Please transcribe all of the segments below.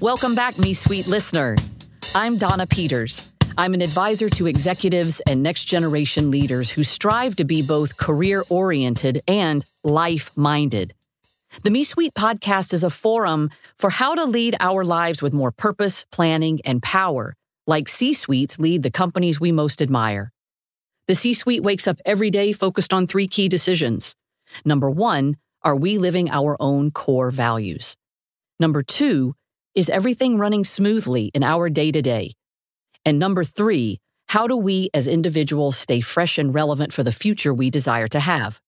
Welcome back, Me Suite listener. I'm Donna Peters. I'm an advisor to executives and next generation leaders who strive to be both career oriented and life minded. The Me Suite podcast is a forum for how to lead our lives with more purpose, planning, and power, like C suites lead the companies we most admire. The C suite wakes up every day focused on three key decisions. Number one, are we living our own core values? Number two, is everything running smoothly in our day to day? And number three, how do we as individuals stay fresh and relevant for the future we desire to have?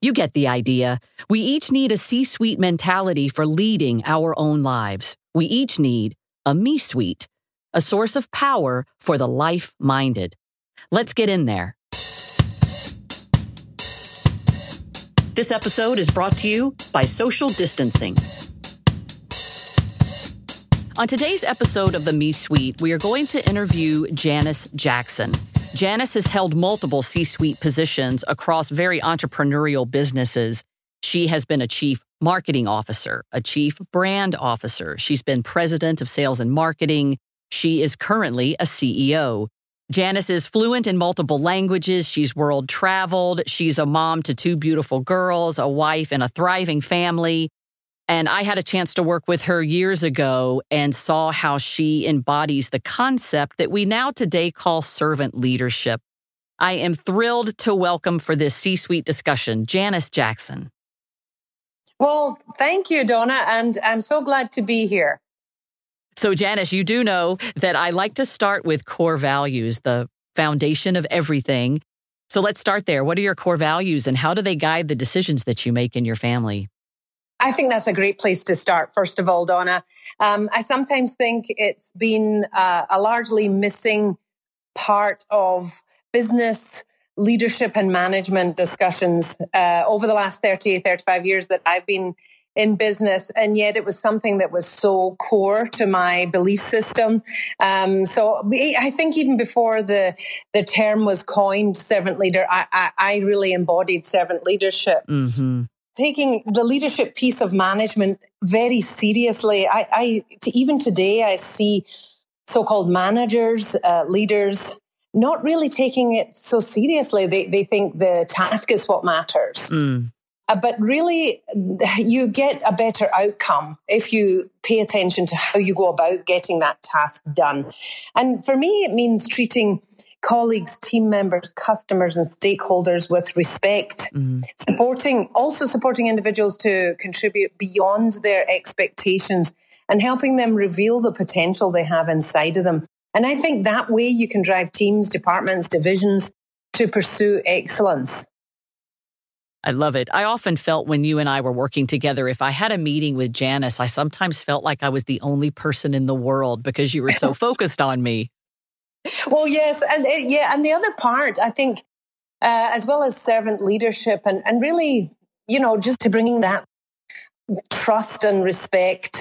You get the idea. We each need a C suite mentality for leading our own lives. We each need a me suite, a source of power for the life minded. Let's get in there. This episode is brought to you by social distancing. On today's episode of the Me Suite, we are going to interview Janice Jackson. Janice has held multiple C suite positions across very entrepreneurial businesses. She has been a chief marketing officer, a chief brand officer. She's been president of sales and marketing. She is currently a CEO. Janice is fluent in multiple languages. She's world traveled. She's a mom to two beautiful girls, a wife, and a thriving family. And I had a chance to work with her years ago and saw how she embodies the concept that we now today call servant leadership. I am thrilled to welcome for this C suite discussion Janice Jackson. Well, thank you, Donna, and I'm so glad to be here. So, Janice, you do know that I like to start with core values, the foundation of everything. So, let's start there. What are your core values and how do they guide the decisions that you make in your family? I think that's a great place to start, first of all, Donna. Um, I sometimes think it's been uh, a largely missing part of business leadership and management discussions uh, over the last 30, 35 years that I've been in business, and yet it was something that was so core to my belief system. Um, so I think even before the the term was coined, servant leader, I, I, I really embodied servant leadership. Mm-hmm taking the leadership piece of management very seriously. I, I even today, I see so-called managers, uh, leaders, not really taking it so seriously. They they think the task is what matters. Mm. Uh, but really, you get a better outcome if you pay attention to how you go about getting that task done. And for me, it means treating colleagues, team members, customers, and stakeholders with respect, mm-hmm. supporting also supporting individuals to contribute beyond their expectations and helping them reveal the potential they have inside of them. And I think that way you can drive teams, departments, divisions to pursue excellence. I love it. I often felt when you and I were working together, if I had a meeting with Janice, I sometimes felt like I was the only person in the world because you were so focused on me. Well, yes, and uh, yeah, and the other part, I think, uh, as well as servant leadership, and and really, you know, just to bringing that trust and respect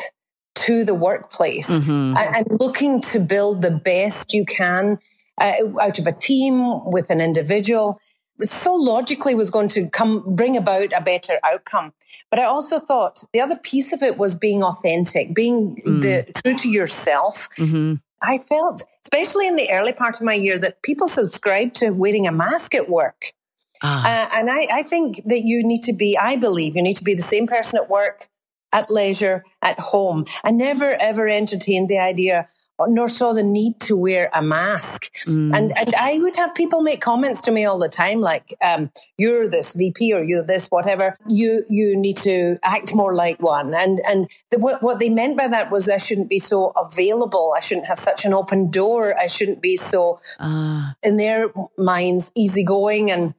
to the workplace, mm-hmm. and, and, looking to build the best you can uh, out of a team with an individual. So logically was going to come bring about a better outcome. But I also thought the other piece of it was being authentic, being mm. the true to yourself. Mm-hmm I felt, especially in the early part of my year, that people subscribe to wearing a mask at work. Ah. Uh, and I, I think that you need to be, I believe you need to be the same person at work, at leisure, at home. I never ever entertained the idea nor saw the need to wear a mask. Mm. And and I would have people make comments to me all the time, like, um, "You're this VP or you're this whatever. You you need to act more like one." And and the, what what they meant by that was I shouldn't be so available. I shouldn't have such an open door. I shouldn't be so, uh. in their minds, easygoing and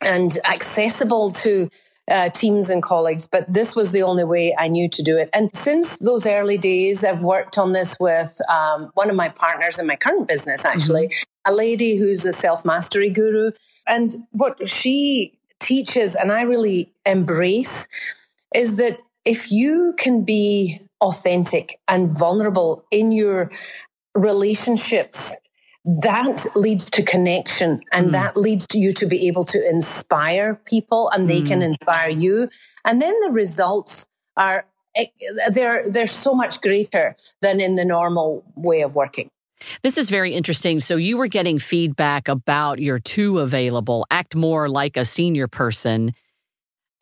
and accessible to uh, teams and colleagues, but this was the only way I knew to do it. And since those early days, I've worked on this with um, one of my partners in my current business, actually, mm-hmm. a lady who's a self mastery guru. And what she teaches, and I really embrace, is that if you can be authentic and vulnerable in your relationships that leads to connection and mm. that leads you to be able to inspire people and they mm. can inspire you and then the results are they're they're so much greater than in the normal way of working. This is very interesting. So you were getting feedback about you're too available, act more like a senior person.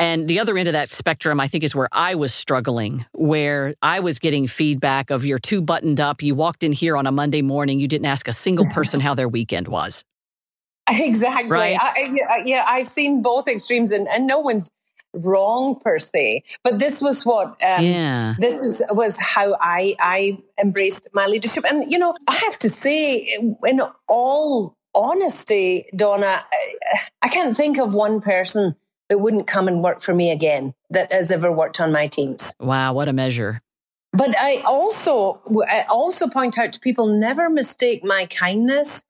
And the other end of that spectrum, I think, is where I was struggling, where I was getting feedback of you're too buttoned up. You walked in here on a Monday morning, you didn't ask a single person how their weekend was. Exactly. Right? I, yeah, I've seen both extremes, and, and no one's wrong per se but this was what um, yeah. this is was how i i embraced my leadership and you know i have to say in all honesty donna I, I can't think of one person that wouldn't come and work for me again that has ever worked on my teams wow what a measure but I also I also point out to people never mistake my kindness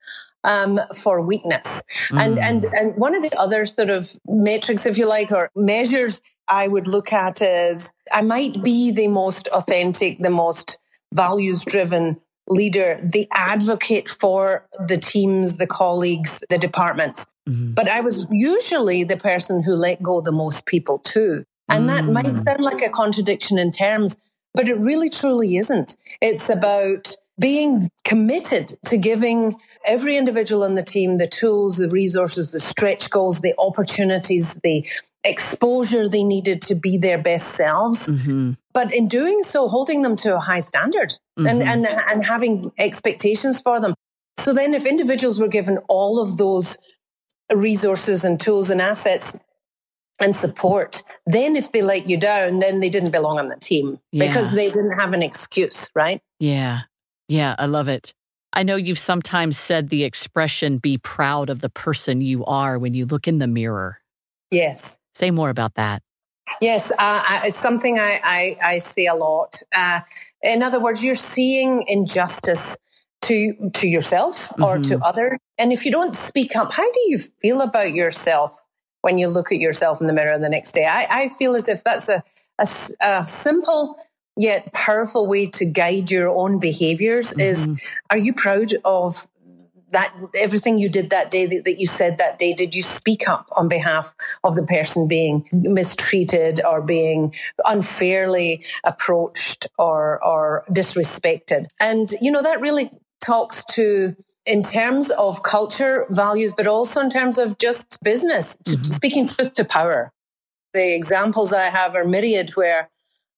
um, for weakness. Mm. And and and one of the other sort of metrics, if you like, or measures I would look at is I might be the most authentic, the most values driven leader, the advocate for the teams, the colleagues, the departments. Mm-hmm. But I was usually the person who let go the most people too. And mm. that might mm. sound like a contradiction in terms, but it really truly isn't. It's about being committed to giving every individual on the team the tools, the resources, the stretch goals, the opportunities, the exposure they needed to be their best selves. Mm-hmm. But in doing so, holding them to a high standard mm-hmm. and, and, and having expectations for them. So then, if individuals were given all of those resources and tools and assets and support, then if they let you down, then they didn't belong on the team yeah. because they didn't have an excuse, right? Yeah. Yeah, I love it. I know you've sometimes said the expression be proud of the person you are when you look in the mirror. Yes. Say more about that. Yes, uh, it's something I, I, I see a lot. Uh, in other words, you're seeing injustice to to yourself or mm-hmm. to others, and if you don't speak up, how do you feel about yourself when you look at yourself in the mirror the next day? I, I feel as if that's a, a, a simple yet powerful way to guide your own behaviors mm-hmm. is are you proud of that everything you did that day that, that, you said that day did you speak up on behalf of the person being mistreated or being unfairly approached or or disrespected and you know that really talks to in terms of culture values but also in terms of just business mm-hmm. speaking truth to power the examples i have are myriad where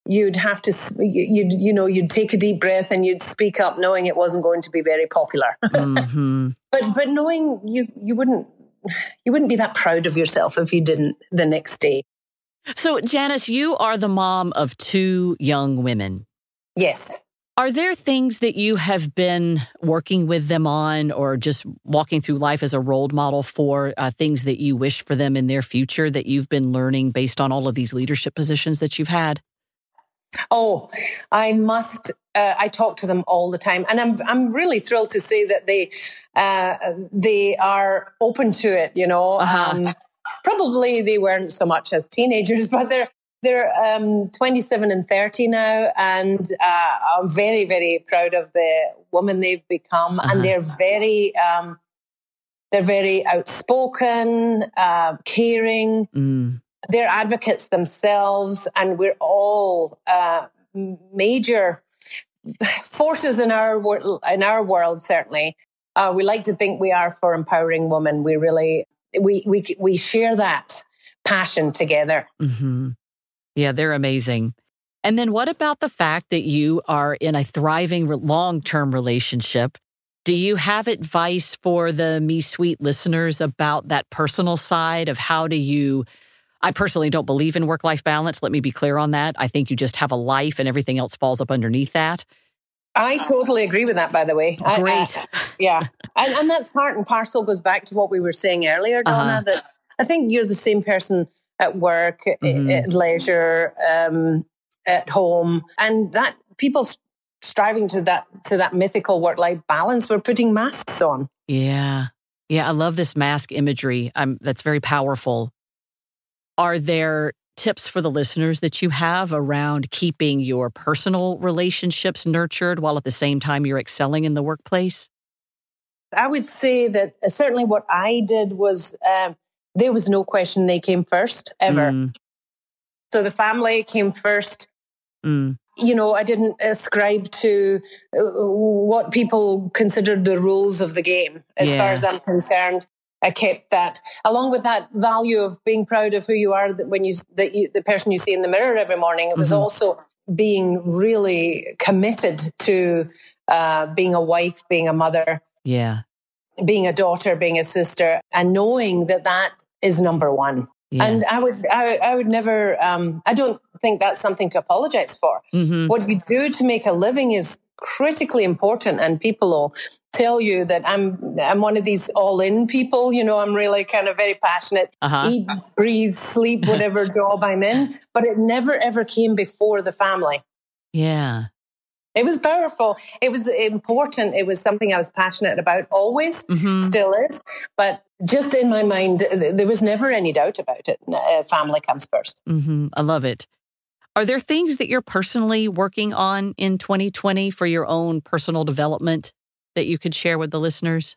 you'd have to you'd you know you'd take a deep breath and you'd speak up knowing it wasn't going to be very popular. Mm-hmm. but but knowing you you wouldn't you wouldn't be that proud of yourself if you didn't the next day. So janice you are the mom of two young women. Yes. Are there things that you have been working with them on or just walking through life as a role model for uh, things that you wish for them in their future that you've been learning based on all of these leadership positions that you've had Oh, I must. Uh, I talk to them all the time, and I'm I'm really thrilled to say that they uh, they are open to it. You know, uh-huh. um, probably they weren't so much as teenagers, but they're they're um, 27 and 30 now, and uh, I'm very very proud of the woman they've become, uh-huh. and they're very. Um, they're very outspoken, uh, caring. Mm they're advocates themselves, and we're all uh, major forces in our in our world. Certainly, uh, we like to think we are for empowering women. We really we we we share that passion together. Mm-hmm. Yeah, they're amazing. And then, what about the fact that you are in a thriving long term relationship? Do you have advice for the Me Suite listeners about that personal side of how do you I personally don't believe in work life balance. Let me be clear on that. I think you just have a life and everything else falls up underneath that. I totally agree with that, by the way. Great. I, yeah. And, and that's part and parcel goes back to what we were saying earlier, Donna, uh-huh. that I think you're the same person at work, mm-hmm. at leisure, um, at home. And that people striving to that to that mythical work life balance, we're putting masks on. Yeah. Yeah, I love this mask imagery. I'm, that's very powerful. Are there tips for the listeners that you have around keeping your personal relationships nurtured while at the same time you're excelling in the workplace? I would say that uh, certainly what I did was um, there was no question they came first ever. Mm. So the family came first. Mm. You know, I didn't ascribe to uh, what people considered the rules of the game. As Yeah. far as I'm concerned, I kept that, along with that value of being proud of who you are. That when you that you, the person you see in the mirror every morning, it was Mhm. also being really committed to uh, being a wife, being a mother, Yeah. being a daughter, being a sister, and knowing that that is number one. Yeah. And I would, I, I would never. Um, I don't think that's something to apologize for. Mhm. What you do to make a living is critically important, and people will tell you that I'm, I'm one of these all-in people. You know, I'm really kind of very passionate, Uh-huh. eat, breathe, sleep, whatever job I'm in. But it never ever came before the family. Yeah. It was powerful. It was important. It was something I was passionate about always, Mhm. still is. But just in my mind, there was never any doubt about it. Uh, family comes first. hmm I love it. Are there things that you're personally working on in 2020 for your own personal development that you could share with the listeners?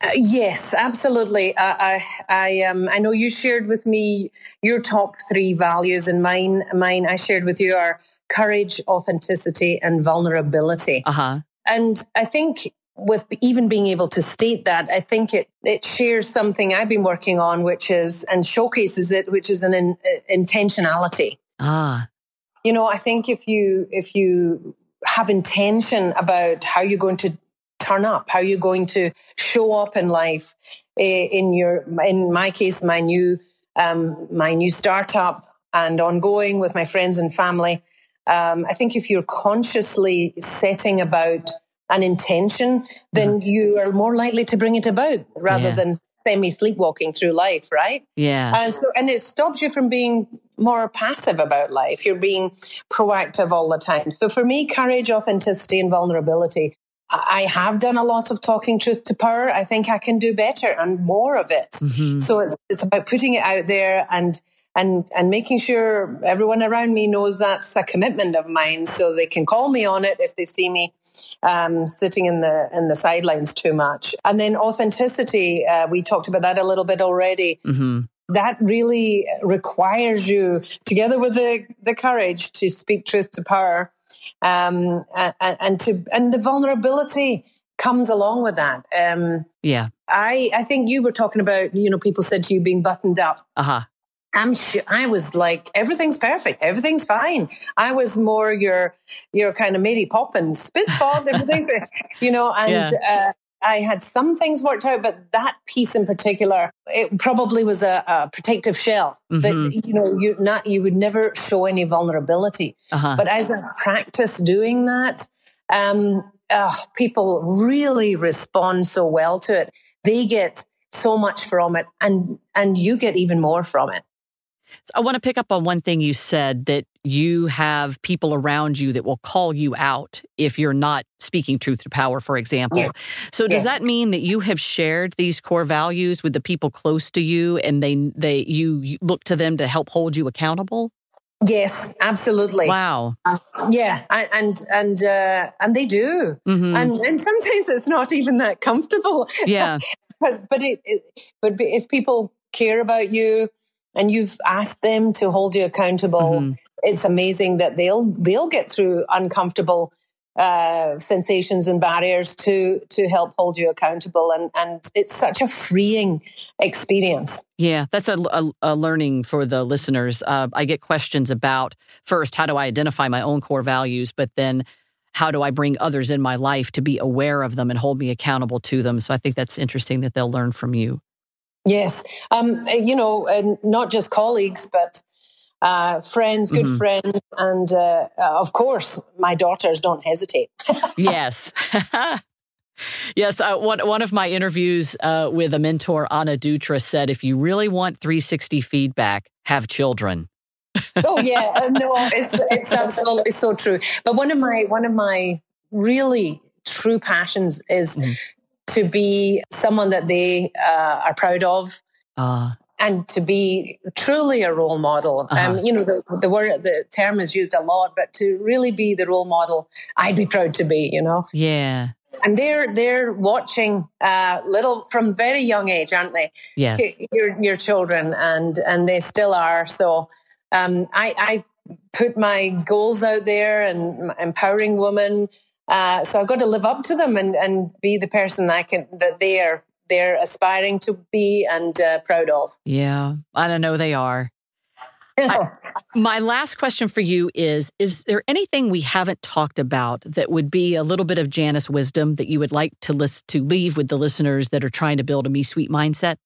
Uh, yes, absolutely. Uh, I, I, um, I know you shared with me your top three values, and mine, mine, I shared with you are courage, authenticity, and vulnerability. Uh huh. And I think with even being able to state that, I think it it shares something I've been working on, which is and showcases it, which is an in, uh, intentionality. Ah. You know, I think if you if you have intention about how you're going to turn up, how you're going to show up in life, eh, in your in my case, my new um, my new startup and ongoing with my friends and family. Um, I think if you're consciously setting about an intention, then you are more likely to bring it about rather Yeah. than semi sleepwalking through life, right? Yeah. And so, and it stops you from being more passive about life. You're being proactive all the time. So for me, courage, authenticity, and vulnerability. I have done a lot of talking truth to power. I think I can do better and more of it. Mhm. So it's, it's about putting it out there and and and making sure everyone around me knows that's a commitment of mine, so they can call me on it if they see me um, sitting in the in the sidelines too much. And then authenticity, uh, we talked about that a little bit already. Mhm. That really requires you, together with the the courage, to speak truth to power, um, and, and to and the vulnerability comes along with that. Um, Yeah. I I think you were talking about you know people said to you being buttoned up. Uh huh. I'm sure I was like everything's perfect, everything's fine. I was more your your kind of Mary Poppins, spitball, everything's you know, and uh, I had some things worked out, but that piece in particular, it probably was a, a protective shell Mhm. that you know you not you would never show any vulnerability. Uh huh. But as I practiced doing that, um, uh, people really respond so well to it. They get so much from it, and and you get even more from it. I want to pick up on one thing you said that you have people around you that will call you out if you're not speaking truth to power, for example. Yes. So does Yes. that mean that you have shared these core values with the people close to you and they they you, look to them to help hold you accountable? Yes, absolutely. Wow. Yeah, and and and, uh, and they do, Mhm. and and sometimes it's not even that comfortable. yeah. but but it, it but if people care about you and you've asked them to hold you accountable, Mhm. it's amazing that they'll they'll get through uncomfortable uh, sensations and barriers to to help hold you accountable, and and it's such a freeing experience. Yeah, that's a, a, a learning for the listeners. Uh, I get questions about first, how do I identify my own core values, but then how do I bring others in my life to be aware of them and hold me accountable to them? So I think that's interesting that they'll learn from you. Yes, um, you know, and not just colleagues, but uh, friends, good Mhm. friends, and uh, uh, of course, my daughters don't hesitate. yes. yes. Uh, one, one of my interviews uh, with a mentor, Anna Dutra, said if you really want 360 feedback, have children. oh yeah, uh, no, it's it's absolutely so true. But one of my one of my really true passions is Mhm. To be someone that they uh, are proud of. Uh, and to be truly a role model. Uh-huh. Um, you know, the, the word, the term is used a lot, but to really be the role model, I'd be proud to be. You know, yeah. and they're they're watching uh, little from very young age, aren't they? Yes. Your your children, and and they still are. So, um, I I put my goals out there and empowering women. Uh, so I've got to live up to them and, and be the person I can that they are they're aspiring to be and uh, proud of. Yeah, I don't know they are. I, my last question for you is Is there anything we haven't talked about that would be a little bit of Janice wisdom that you would like to list to leave with the listeners that are trying to build a Me Suite mindset?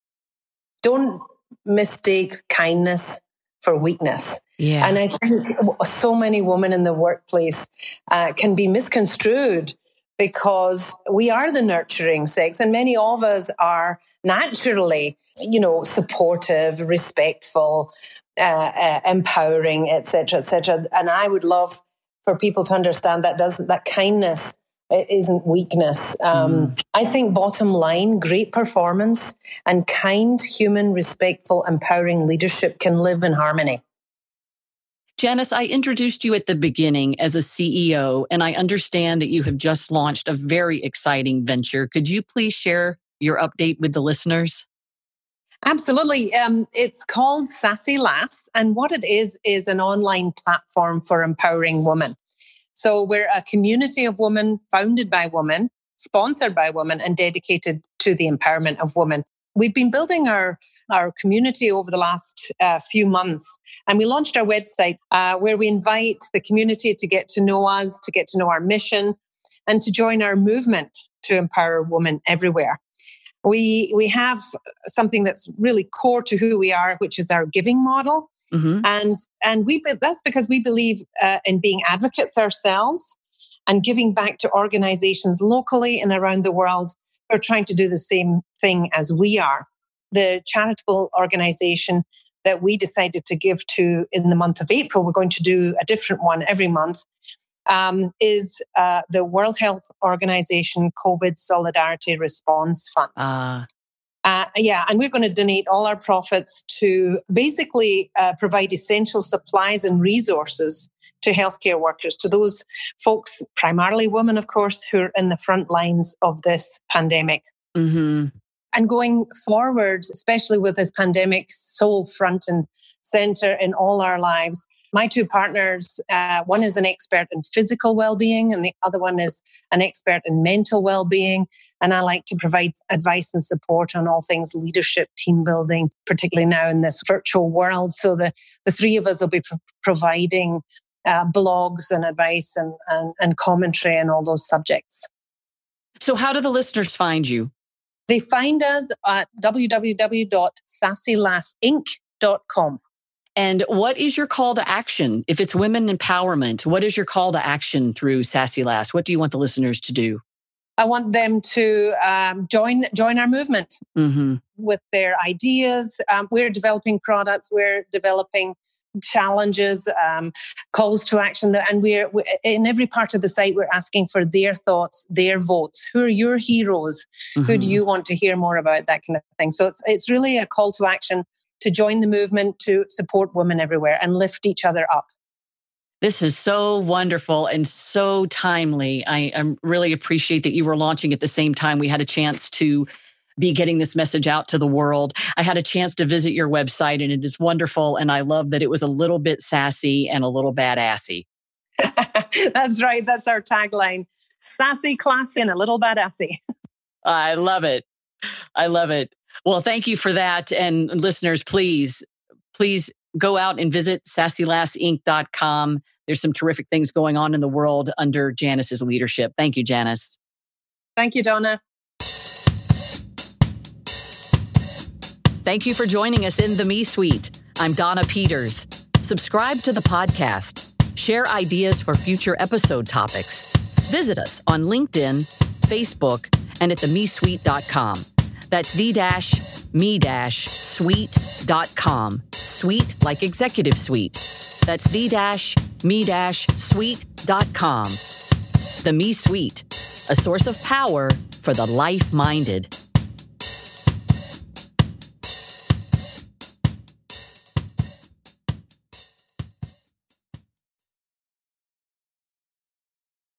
Don't mistake kindness for weakness. Yeah. And I think so many women in the workplace uh, can be misconstrued because we are the nurturing sex, and many of us are naturally, you know, supportive, respectful, uh, uh, empowering, etc., etc. And I would love for people to understand that doesn't that kindness isn't weakness. Um, mm. I think bottom line, great performance and kind, human, respectful, empowering leadership can live in harmony. Janice, I introduced you at the beginning as a CEO, and I understand that you have just launched a very exciting venture. Could you please share your update with the listeners? Absolutely. Um, it's called Sassy Lass, and what it is is an online platform for empowering women. So we're a community of women founded by women, sponsored by women, and dedicated to the empowerment of women. We've been building our, our community over the last uh, few months, and we launched our website uh, where we invite the community to get to know us, to get to know our mission, and to join our movement to empower women everywhere. We, we have something that's really core to who we are, which is our giving model. Mm-hmm. And and we that's because we believe uh, in being advocates ourselves and giving back to organizations locally and around the world who are trying to do the same thing as we are. The charitable organization that we decided to give to in the month of April, we're going to do a different one every month, um, is uh, the World Health Organization COVID Solidarity Response Fund. Uh. Uh, yeah, and we're going to donate all our profits to basically uh, provide essential supplies and resources to healthcare workers, to those folks, primarily women, of course, who are in the front lines of this pandemic. Mm-hmm. And going forward, especially with this pandemic so front and center in all our lives, my two partners, uh, one is an expert in physical well-being, and the other one is an expert in mental well-being. And I like to provide advice and support on all things leadership, team building, particularly now in this virtual world. So the the three of us will be pro- providing uh, blogs and advice and, and and commentary on all those subjects. So, how do the listeners find you? They find us at www.sassylassinc.com. And what is your call to action? If it's women empowerment, what is your call to action through Sassy Lass? What do you want the listeners to do? I want them to um, join join our movement mm-hmm. with their ideas. Um, we're developing products. We're developing challenges, um, calls to action, and we're in every part of the site. We're asking for their thoughts, their votes. Who are your heroes? Mm-hmm. Who do mm-hmm. you want to hear more about? That kind of thing. So it's it's really a call to action to join the movement to support women everywhere and lift each other up. This is so wonderful and so timely. I, I, really appreciate that you were launching at the same time we had a chance to be getting this message out to the world. I had a chance to visit your website and it is wonderful. And I love that it was a little bit sassy and a little badassy. That's right. That's our tagline sassy, classy, and a little badassy. I love it. I love it. Well, thank you for that. And listeners, please, please go out and visit sassylassinc.com. There's some terrific things going on in the world under Janice's leadership. Thank you, Janice. Thank you, Donna. Thank you for joining us in the Me Suite. I'm Donna Peters. Subscribe to the podcast. Share ideas for future episode topics. Visit us on LinkedIn, Facebook, and at themesuite.com. That's the dash me dash suite.com. Suite like executive suite. That's the dash me dash suite.com. The Me Suite, a source of power for the life minded.